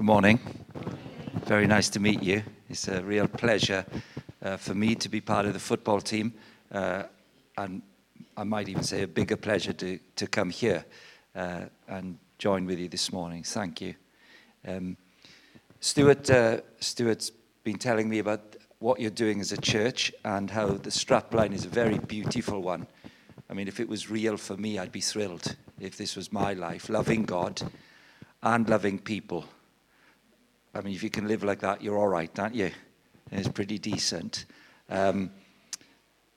Good morning. Very nice to meet you. It's a real pleasure uh, for me to be part of the football team, uh, and I might even say a bigger pleasure to, to come here uh, and join with you this morning. Thank you. Um, Stuart, uh, Stuart's been telling me about what you're doing as a church and how the strapline is a very beautiful one. I mean, if it was real for me, I'd be thrilled if this was my life, loving God and loving people. I mean, if you can live like that, you're all right, aren't you? It's pretty decent. Um,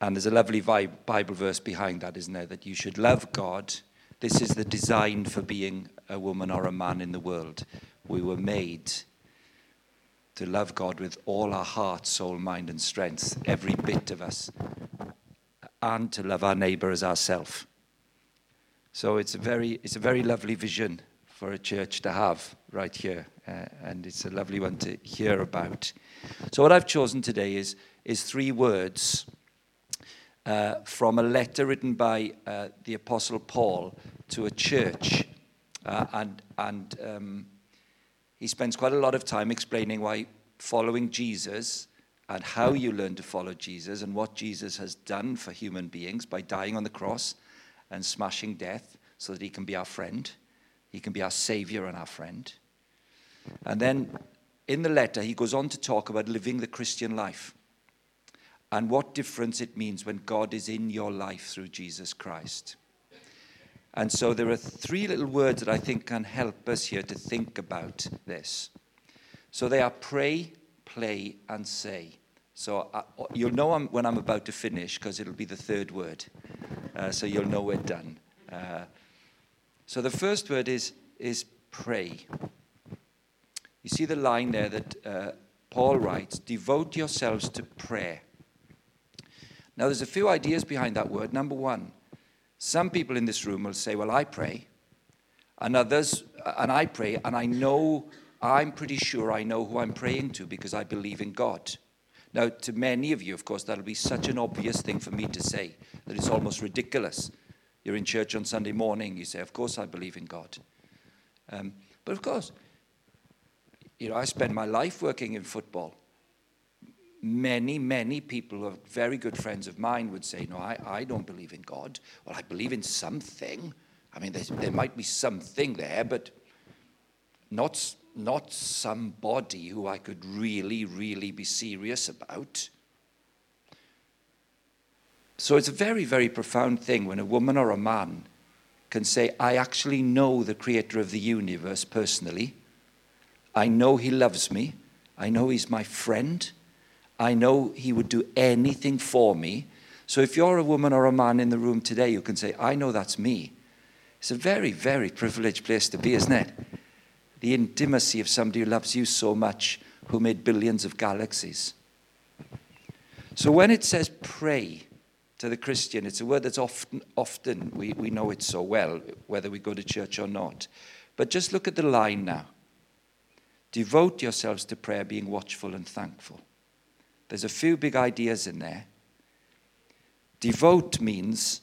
and there's a lovely Bible verse behind that, isn't there? That you should love God. This is the design for being a woman or a man in the world. We were made to love God with all our heart, soul, mind, and strength, every bit of us, and to love our neighbor as ourselves. So it's a very, it's a very lovely vision for a church to have right here, uh, and it's a lovely one to hear about. So what I've chosen today is is three words uh, from a letter written by uh, the Apostle Paul to a church, uh, and and um, he spends quite a lot of time explaining why following Jesus and how you learn to follow Jesus and what Jesus has done for human beings by dying on the cross and smashing death so that he can be our friend he can be our savior and our friend. And then in the letter, he goes on to talk about living the Christian life and what difference it means when God is in your life through Jesus Christ. And so there are three little words that I think can help us here to think about this. So they are pray, play, and say. So I, uh, you'll know I'm, when I'm about to finish because it'll be the third word. Uh, so you'll know we're done. Uh, so the first word is, is pray. You see the line there that uh, Paul writes devote yourselves to prayer. Now, there's a few ideas behind that word. Number one, some people in this room will say, Well, I pray. And others, and I pray, and I know, I'm pretty sure I know who I'm praying to because I believe in God. Now, to many of you, of course, that'll be such an obvious thing for me to say that it's almost ridiculous. You're in church on Sunday morning, you say, Of course I believe in God. Um, but of course, you know, I spend my life working in football. Many, many people who are very good friends of mine would say, No, I, I don't believe in God. Well, I believe in something. I mean, there might be something there, but not, not somebody who I could really, really be serious about. So it's a very, very profound thing when a woman or a man can say, I actually know the creator of the universe personally. I know he loves me. I know he's my friend. I know he would do anything for me. So if you're a woman or a man in the room today, you can say, I know that's me. It's a very, very privileged place to be, isn't it? The intimacy of somebody who loves you so much, who made billions of galaxies. So when it says pray, to the Christian. It's a word that's often, often we, we know it so well, whether we go to church or not. But just look at the line now. Devote yourselves to prayer, being watchful and thankful. There's a few big ideas in there. Devote means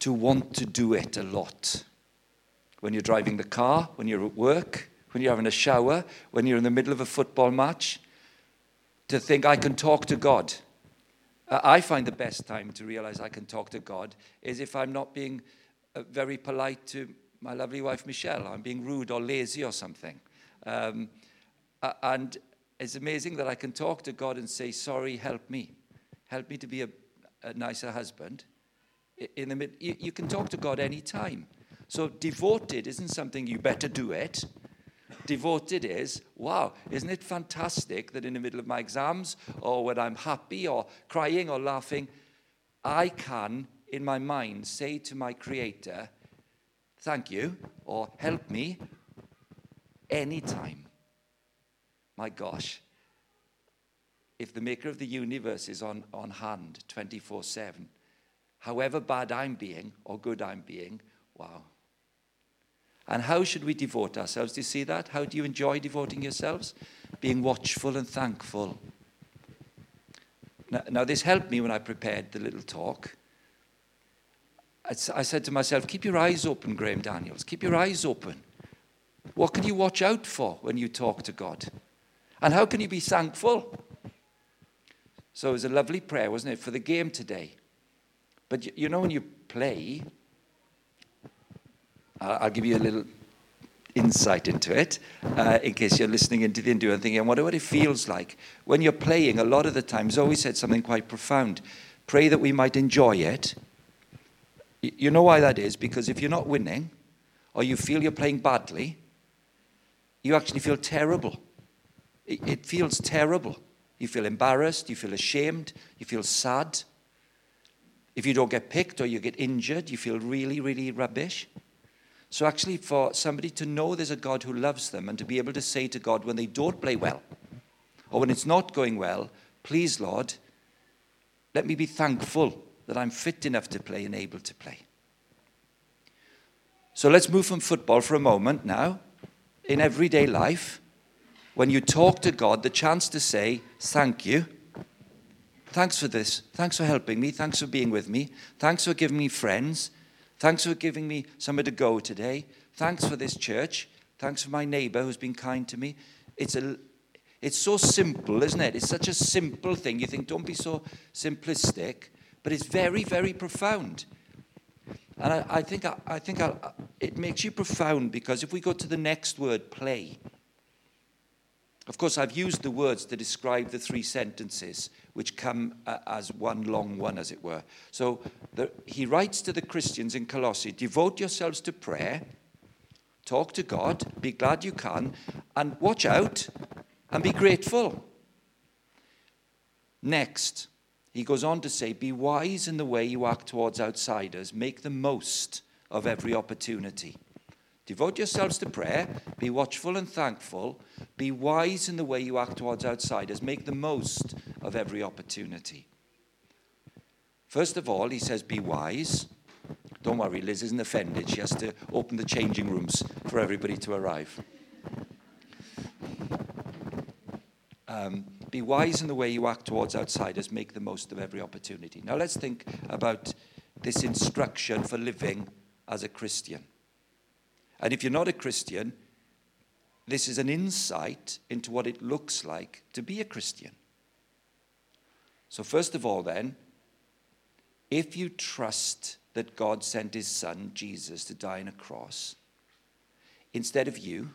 to want to do it a lot. When you're driving the car, when you're at work, when you're having a shower, when you're in the middle of a football match, to think, I can talk to God. Uh, I find the best time to realize I can talk to God is if I'm not being uh, very polite to my lovely wife Michelle. I'm being rude or lazy or something. Um, and it's amazing that I can talk to God and say, Sorry, help me. Help me to be a, a nicer husband. In the mid, you, you can talk to God anytime. So devoted isn't something you better do it devoted is wow, isn't it fantastic that in the middle of my exams or when I'm happy or crying or laughing, I can, in my mind, say to my Creator, thank you or help me anytime. My gosh, if the maker of the universe is on, on hand 24 7, however bad I'm being or good I'm being, wow, and how should we devote ourselves? Do you see that? How do you enjoy devoting yourselves? Being watchful and thankful. Now, now this helped me when I prepared the little talk. I, I said to myself, keep your eyes open, Graham Daniels. Keep your eyes open. What can you watch out for when you talk to God? And how can you be thankful? So it was a lovely prayer, wasn't it, for the game today? But you know, when you play, I'll give you a little insight into it uh, in case you're listening into the interview and thinking, I wonder what it feels like. When you're playing, a lot of the time, Zoe said something quite profound. Pray that we might enjoy it. You know why that is? Because if you're not winning or you feel you're playing badly, you actually feel terrible. It feels terrible. You feel embarrassed, you feel ashamed, you feel sad. If you don't get picked or you get injured, you feel really, really rubbish. So, actually, for somebody to know there's a God who loves them and to be able to say to God when they don't play well or when it's not going well, please, Lord, let me be thankful that I'm fit enough to play and able to play. So, let's move from football for a moment now. In everyday life, when you talk to God, the chance to say, Thank you. Thanks for this. Thanks for helping me. Thanks for being with me. Thanks for giving me friends. Thanks for giving me somewhere to go today. Thanks for this church. Thanks for my neighbor who's been kind to me. It's, a, it's so simple, isn't it? It's such a simple thing. You think, don't be so simplistic, but it's very, very profound. And I, I think, I, I think I'll, it makes you profound because if we go to the next word, play, of course, I've used the words to describe the three sentences, which come uh, as one long one, as it were. So the, he writes to the Christians in Colossae devote yourselves to prayer, talk to God, be glad you can, and watch out and be grateful. Next, he goes on to say, Be wise in the way you act towards outsiders, make the most of every opportunity. Devote yourselves to prayer, be watchful and thankful, be wise in the way you act towards outsiders, make the most of every opportunity. First of all, he says, Be wise. Don't worry, Liz isn't offended. She has to open the changing rooms for everybody to arrive. Um, be wise in the way you act towards outsiders, make the most of every opportunity. Now, let's think about this instruction for living as a Christian. And if you're not a Christian, this is an insight into what it looks like to be a Christian. So, first of all, then, if you trust that God sent his son, Jesus, to die on a cross instead of you,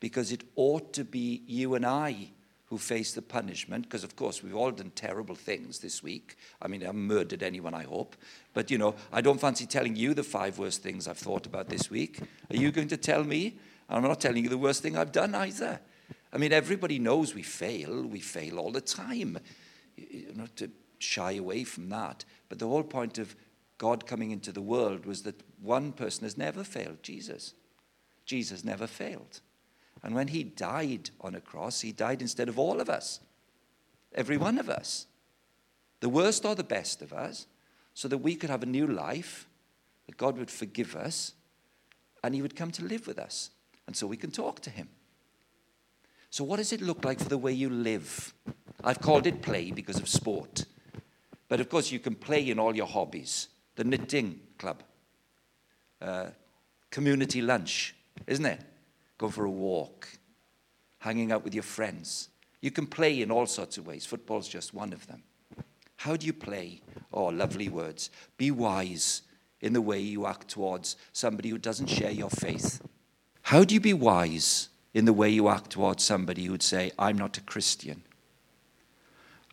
because it ought to be you and I who face the punishment, because of course we've all done terrible things this week. I mean, I haven't murdered anyone, I hope. But you know, I don't fancy telling you the five worst things I've thought about this week. Are you going to tell me? I'm not telling you the worst thing I've done either. I mean, everybody knows we fail. We fail all the time. You Not to shy away from that. But the whole point of God coming into the world was that one person has never failed Jesus. Jesus never failed. And when he died on a cross, he died instead of all of us, every one of us, the worst or the best of us, so that we could have a new life, that God would forgive us, and he would come to live with us. And so we can talk to him. So, what does it look like for the way you live? I've called it play because of sport. But of course, you can play in all your hobbies the knitting club, uh, community lunch, isn't it? Go for a walk, hanging out with your friends. You can play in all sorts of ways. Football's just one of them. How do you play? Oh, lovely words. Be wise in the way you act towards somebody who doesn't share your faith. How do you be wise in the way you act towards somebody who would say, I'm not a Christian?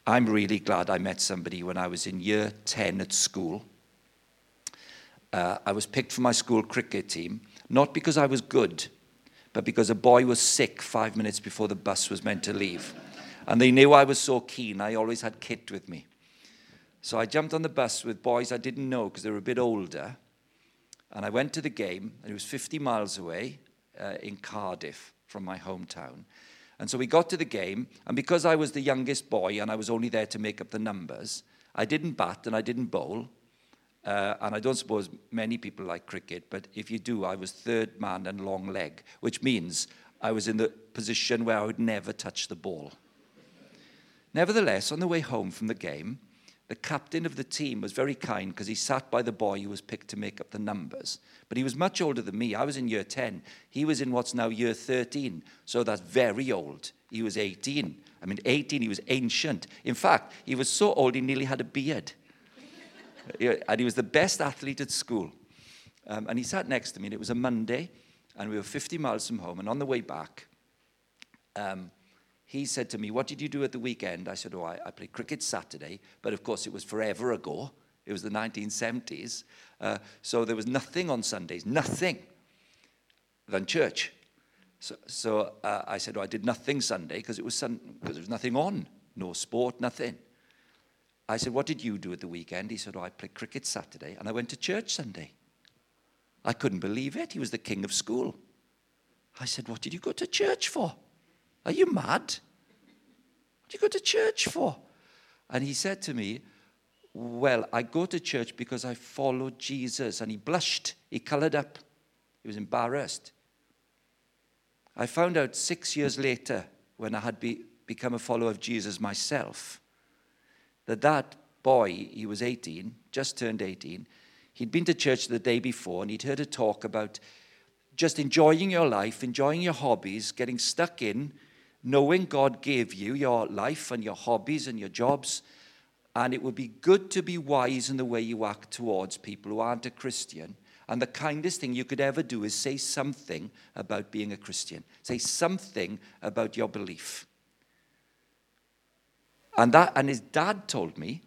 I'm really glad I met somebody when I was in year 10 at school. Uh, I was picked for my school cricket team, not because I was good, but because a boy was sick five minutes before the bus was meant to leave. And they knew I was so keen, I always had kit with me. So I jumped on the bus with boys I didn't know because they were a bit older. And I went to the game, and it was 50 miles away uh, in Cardiff from my hometown. And so we got to the game, and because I was the youngest boy and I was only there to make up the numbers, I didn't bat and I didn't bowl. Uh, and I don't suppose many people like cricket, but if you do, I was third man and long leg, which means I was in the position where I would never touch the ball. Nevertheless, on the way home from the game, the captain of the team was very kind because he sat by the boy who was picked to make up the numbers. But he was much older than me. I was in year 10. He was in what's now year 13. So that's very old. He was 18. I mean, 18, he was ancient. In fact, he was so old he nearly had a beard. And he was the best athlete at school. Um, and he sat next to me, and it was a Monday, and we were 50 miles from home. And on the way back, um, he said to me, What did you do at the weekend? I said, Oh, I, I played cricket Saturday, but of course it was forever ago. It was the 1970s. Uh, so there was nothing on Sundays, nothing than church. So, so uh, I said, oh, I did nothing Sunday because it was sun- cause there was nothing on, no sport, nothing. I said, What did you do at the weekend? He said, Oh, I played cricket Saturday and I went to church Sunday. I couldn't believe it. He was the king of school. I said, What did you go to church for? Are you mad? What do you go to church for? And he said to me, Well, I go to church because I follow Jesus. And he blushed, he colored up, he was embarrassed. I found out six years later, when I had be, become a follower of Jesus myself, that that boy, he was 18, just turned 18, he'd been to church the day before and he'd heard a talk about just enjoying your life, enjoying your hobbies, getting stuck in knowing God gave you your life and your hobbies and your jobs, and it would be good to be wise in the way you act towards people who aren't a Christian. And the kindest thing you could ever do is say something about being a Christian. Say something about your belief. And that and his dad told me,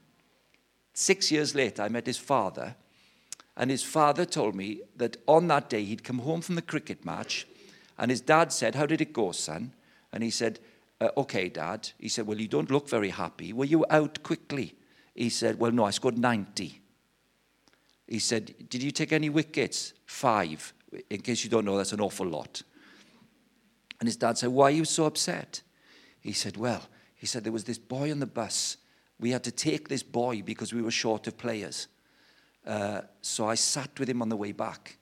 six years later, I met his father, and his father told me that on that day he'd come home from the cricket match, and his dad said, How did it go, son? And he said, uh, Okay, Dad. He said, Well, you don't look very happy. Were you out quickly? He said, Well, no, I scored 90. He said, Did you take any wickets? Five. In case you don't know, that's an awful lot. And his dad said, Why are you so upset? He said, Well, he said, there was this boy on the bus. We had to take this boy because we were short of players. Uh, so I sat with him on the way back.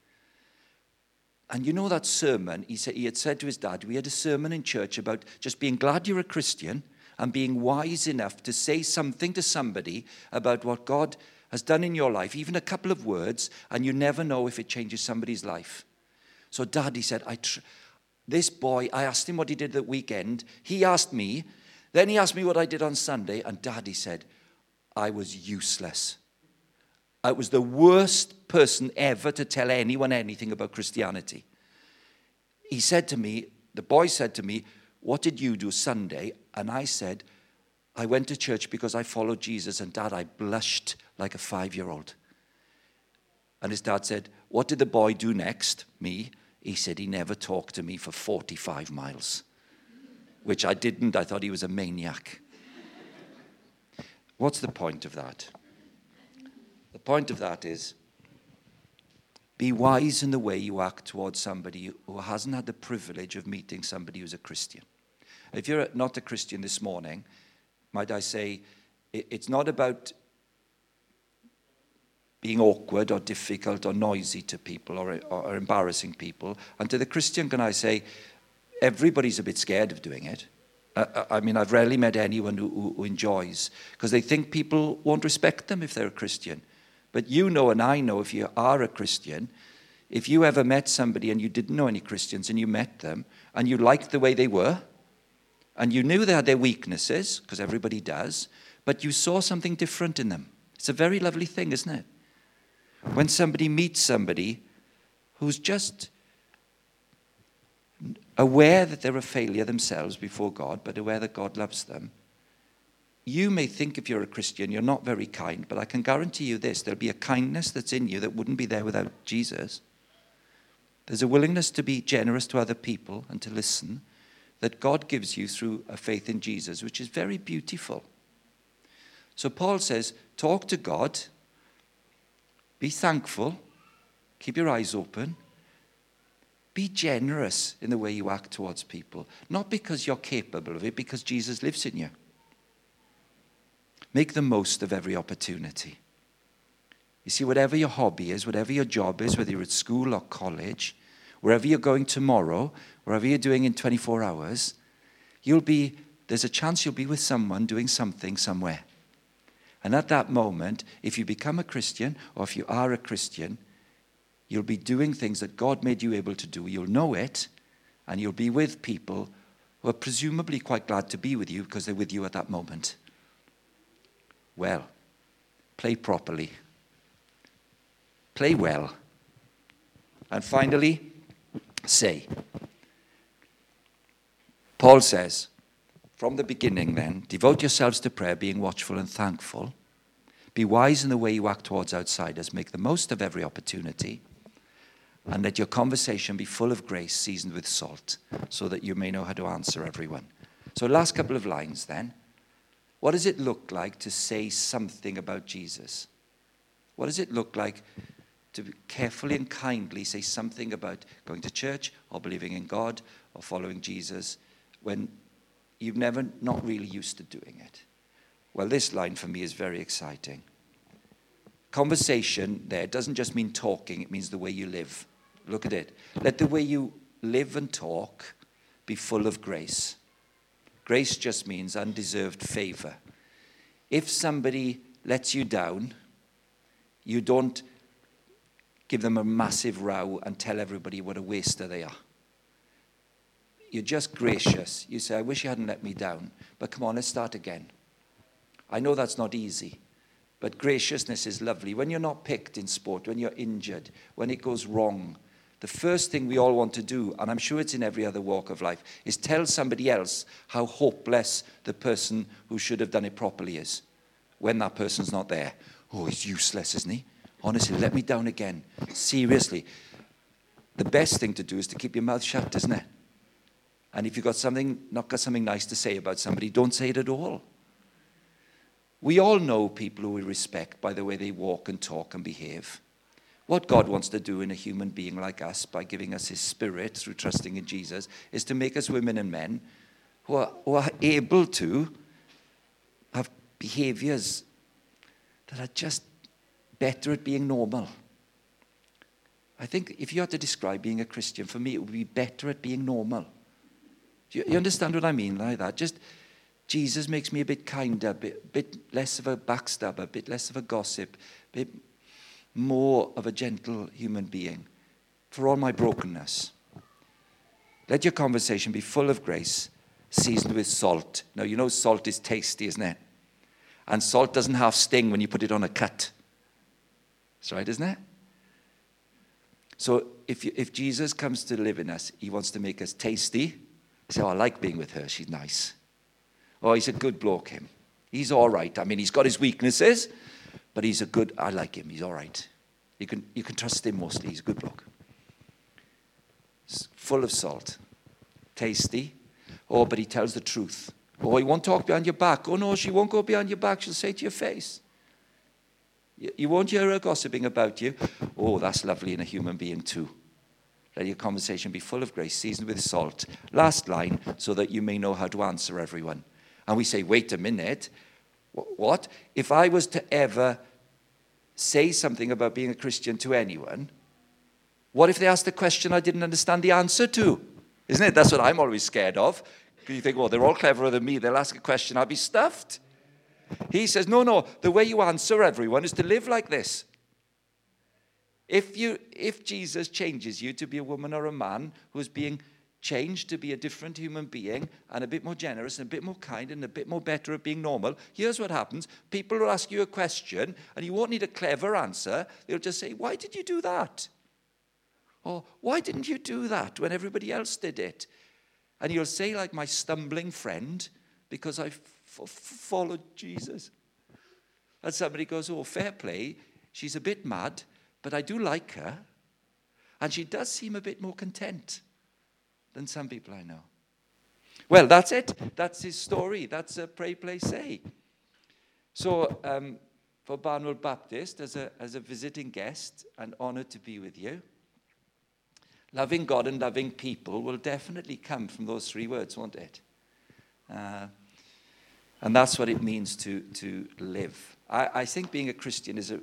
And you know that sermon, he, said, he had said to his dad, we had a sermon in church about just being glad you're a Christian and being wise enough to say something to somebody about what God has done in your life, even a couple of words, and you never know if it changes somebody's life. So, dad, he said, I tr- this boy, I asked him what he did that weekend. He asked me. Then he asked me what I did on Sunday. And Daddy said, I was useless. I was the worst person ever to tell anyone anything about Christianity. He said to me, the boy said to me, What did you do Sunday? And I said, I went to church because I followed Jesus. And dad, I blushed like a five year old. And his dad said, What did the boy do next? Me. He said, He never talked to me for 45 miles, which I didn't. I thought he was a maniac. What's the point of that? The point of that is be wise in the way you act towards somebody who hasn't had the privilege of meeting somebody who's a Christian. If you're not a Christian this morning, might I say, it's not about being awkward or difficult or noisy to people or, or, embarrassing people. And to the Christian, can I say, everybody's a bit scared of doing it. Uh, I mean, I've rarely met anyone who, who enjoys because they think people won't respect them if they're a Christian. But you know, and I know, if you are a Christian, if you ever met somebody and you didn't know any Christians and you met them and you liked the way they were, and you knew they had their weaknesses, because everybody does, but you saw something different in them. It's a very lovely thing, isn't it? When somebody meets somebody who's just aware that they're a failure themselves before God, but aware that God loves them you may think if you're a Christian, you're not very kind, but I can guarantee you this there'll be a kindness that's in you that wouldn't be there without Jesus. There's a willingness to be generous to other people and to listen that God gives you through a faith in Jesus, which is very beautiful. So Paul says, talk to God, be thankful, keep your eyes open, be generous in the way you act towards people, not because you're capable of it, because Jesus lives in you. Make the most of every opportunity. You see, whatever your hobby is, whatever your job is, whether you're at school or college, wherever you're going tomorrow, wherever you're doing in 24 hours, you'll be, there's a chance you'll be with someone doing something somewhere. And at that moment, if you become a Christian or if you are a Christian, you'll be doing things that God made you able to do. You'll know it, and you'll be with people who are presumably quite glad to be with you because they're with you at that moment. Well, play properly, play well. And finally, say. Paul says, from the beginning, then, devote yourselves to prayer, being watchful and thankful. Be wise in the way you act towards outsiders. Make the most of every opportunity. And let your conversation be full of grace, seasoned with salt, so that you may know how to answer everyone. So, last couple of lines then. What does it look like to say something about Jesus? What does it look like to carefully and kindly say something about going to church or believing in God or following Jesus when you've never not really used to doing it. Well, this line for me is very exciting. Conversation there doesn't just mean talking, it means the way you live. Look at it. Let the way you live and talk be full of grace. Grace just means undeserved favor. If somebody lets you down, you don't give them a massive row and tell everybody what a waster they are. You're just gracious. You say, I wish you hadn't let me down, but come on, let's start again. I know that's not easy, but graciousness is lovely. When you're not picked in sport, when you're injured, when it goes wrong, the first thing we all want to do, and I'm sure it's in every other walk of life, is tell somebody else how hopeless the person who should have done it properly is when that person's not there. Oh, he's useless, isn't he? Honestly, let me down again. Seriously. The best thing to do is to keep your mouth shut, isn't it? And if you've got something, not got something nice to say about somebody, don't say it at all. We all know people who we respect by the way they walk and talk and behave. What God wants to do in a human being like us by giving us His Spirit through trusting in Jesus is to make us women and men who are, who are able to have behaviors that are just better at being normal. I think if you had to describe being a Christian, for me, it would be better at being normal. Do you, you understand what I mean like that? Just Jesus makes me a bit kinder, a bit, bit less of a backstabber, a bit less of a gossip, a bit more of a gentle human being for all my brokenness. Let your conversation be full of grace, seasoned with salt. Now, you know salt is tasty, isn't it? And salt doesn't have sting when you put it on a cut. That's right, isn't it? So if, you, if Jesus comes to live in us, he wants to make us tasty, So, oh, I like being with her. She's nice. Oh, he's a good bloke, him. He's all right. I mean, he's got his weaknesses, but he's a good, I like him. He's all right. You can, you can trust him mostly. He's a good bloke. full of salt. Tasty. Oh, but he tells the truth. Oh, he won't talk behind your back. Oh, no, she won't go behind your back. She'll say to your face. You won't hear her gossiping about you. Oh, that's lovely in a human being, too. Let your conversation be full of grace, seasoned with salt. Last line, so that you may know how to answer everyone. And we say, wait a minute. What? If I was to ever say something about being a Christian to anyone, what if they asked a question I didn't understand the answer to? Isn't it? That's what I'm always scared of. You think, well, they're all cleverer than me. They'll ask a question, I'll be stuffed. He says, no, no, the way you answer everyone is to live like this. If, you, if Jesus changes you to be a woman or a man who's being changed to be a different human being and a bit more generous and a bit more kind and a bit more better at being normal, here's what happens. People will ask you a question and you won't need a clever answer. They'll just say, Why did you do that? Or why didn't you do that when everybody else did it? And you'll say, like my stumbling friend, because I f- followed Jesus. And somebody goes, Oh, fair play. She's a bit mad, but I do like her. And she does seem a bit more content than some people I know. Well, that's it. That's his story. That's a pray, play, say. So, um, for Barnwell Baptist, as a, as a visiting guest, and honored to be with you. Loving God and loving people will definitely come from those three words, won't it? Uh, and that's what it means to, to live. I, I think being a Christian is a,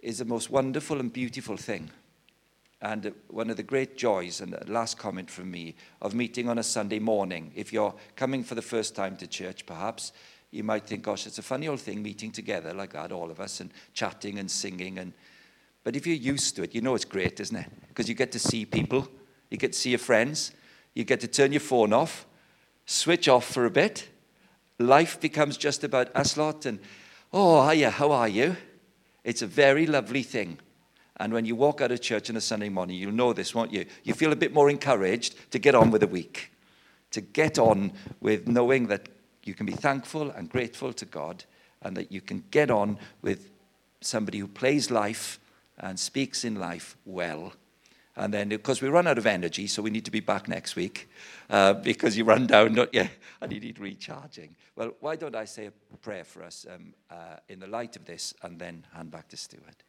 is the most wonderful and beautiful thing. And one of the great joys, and last comment from me, of meeting on a Sunday morning. If you're coming for the first time to church, perhaps, you might think, gosh, it's a funny old thing meeting together like that, all of us, and chatting and singing. And, but if you're used to it, you know it's great, isn't it? Because you get to see people, you get to see your friends, you get to turn your phone off, switch off for a bit. Life becomes just about us lot and, oh, hiya, how are you? It's a very lovely thing. And when you walk out of church on a Sunday morning, you'll know this, won't you? You feel a bit more encouraged to get on with the week, to get on with knowing that you can be thankful and grateful to God, and that you can get on with somebody who plays life and speaks in life well. And then, because we run out of energy, so we need to be back next week uh, because you run down, don't you? And you need recharging. Well, why don't I say a prayer for us um, uh, in the light of this and then hand back to Stuart?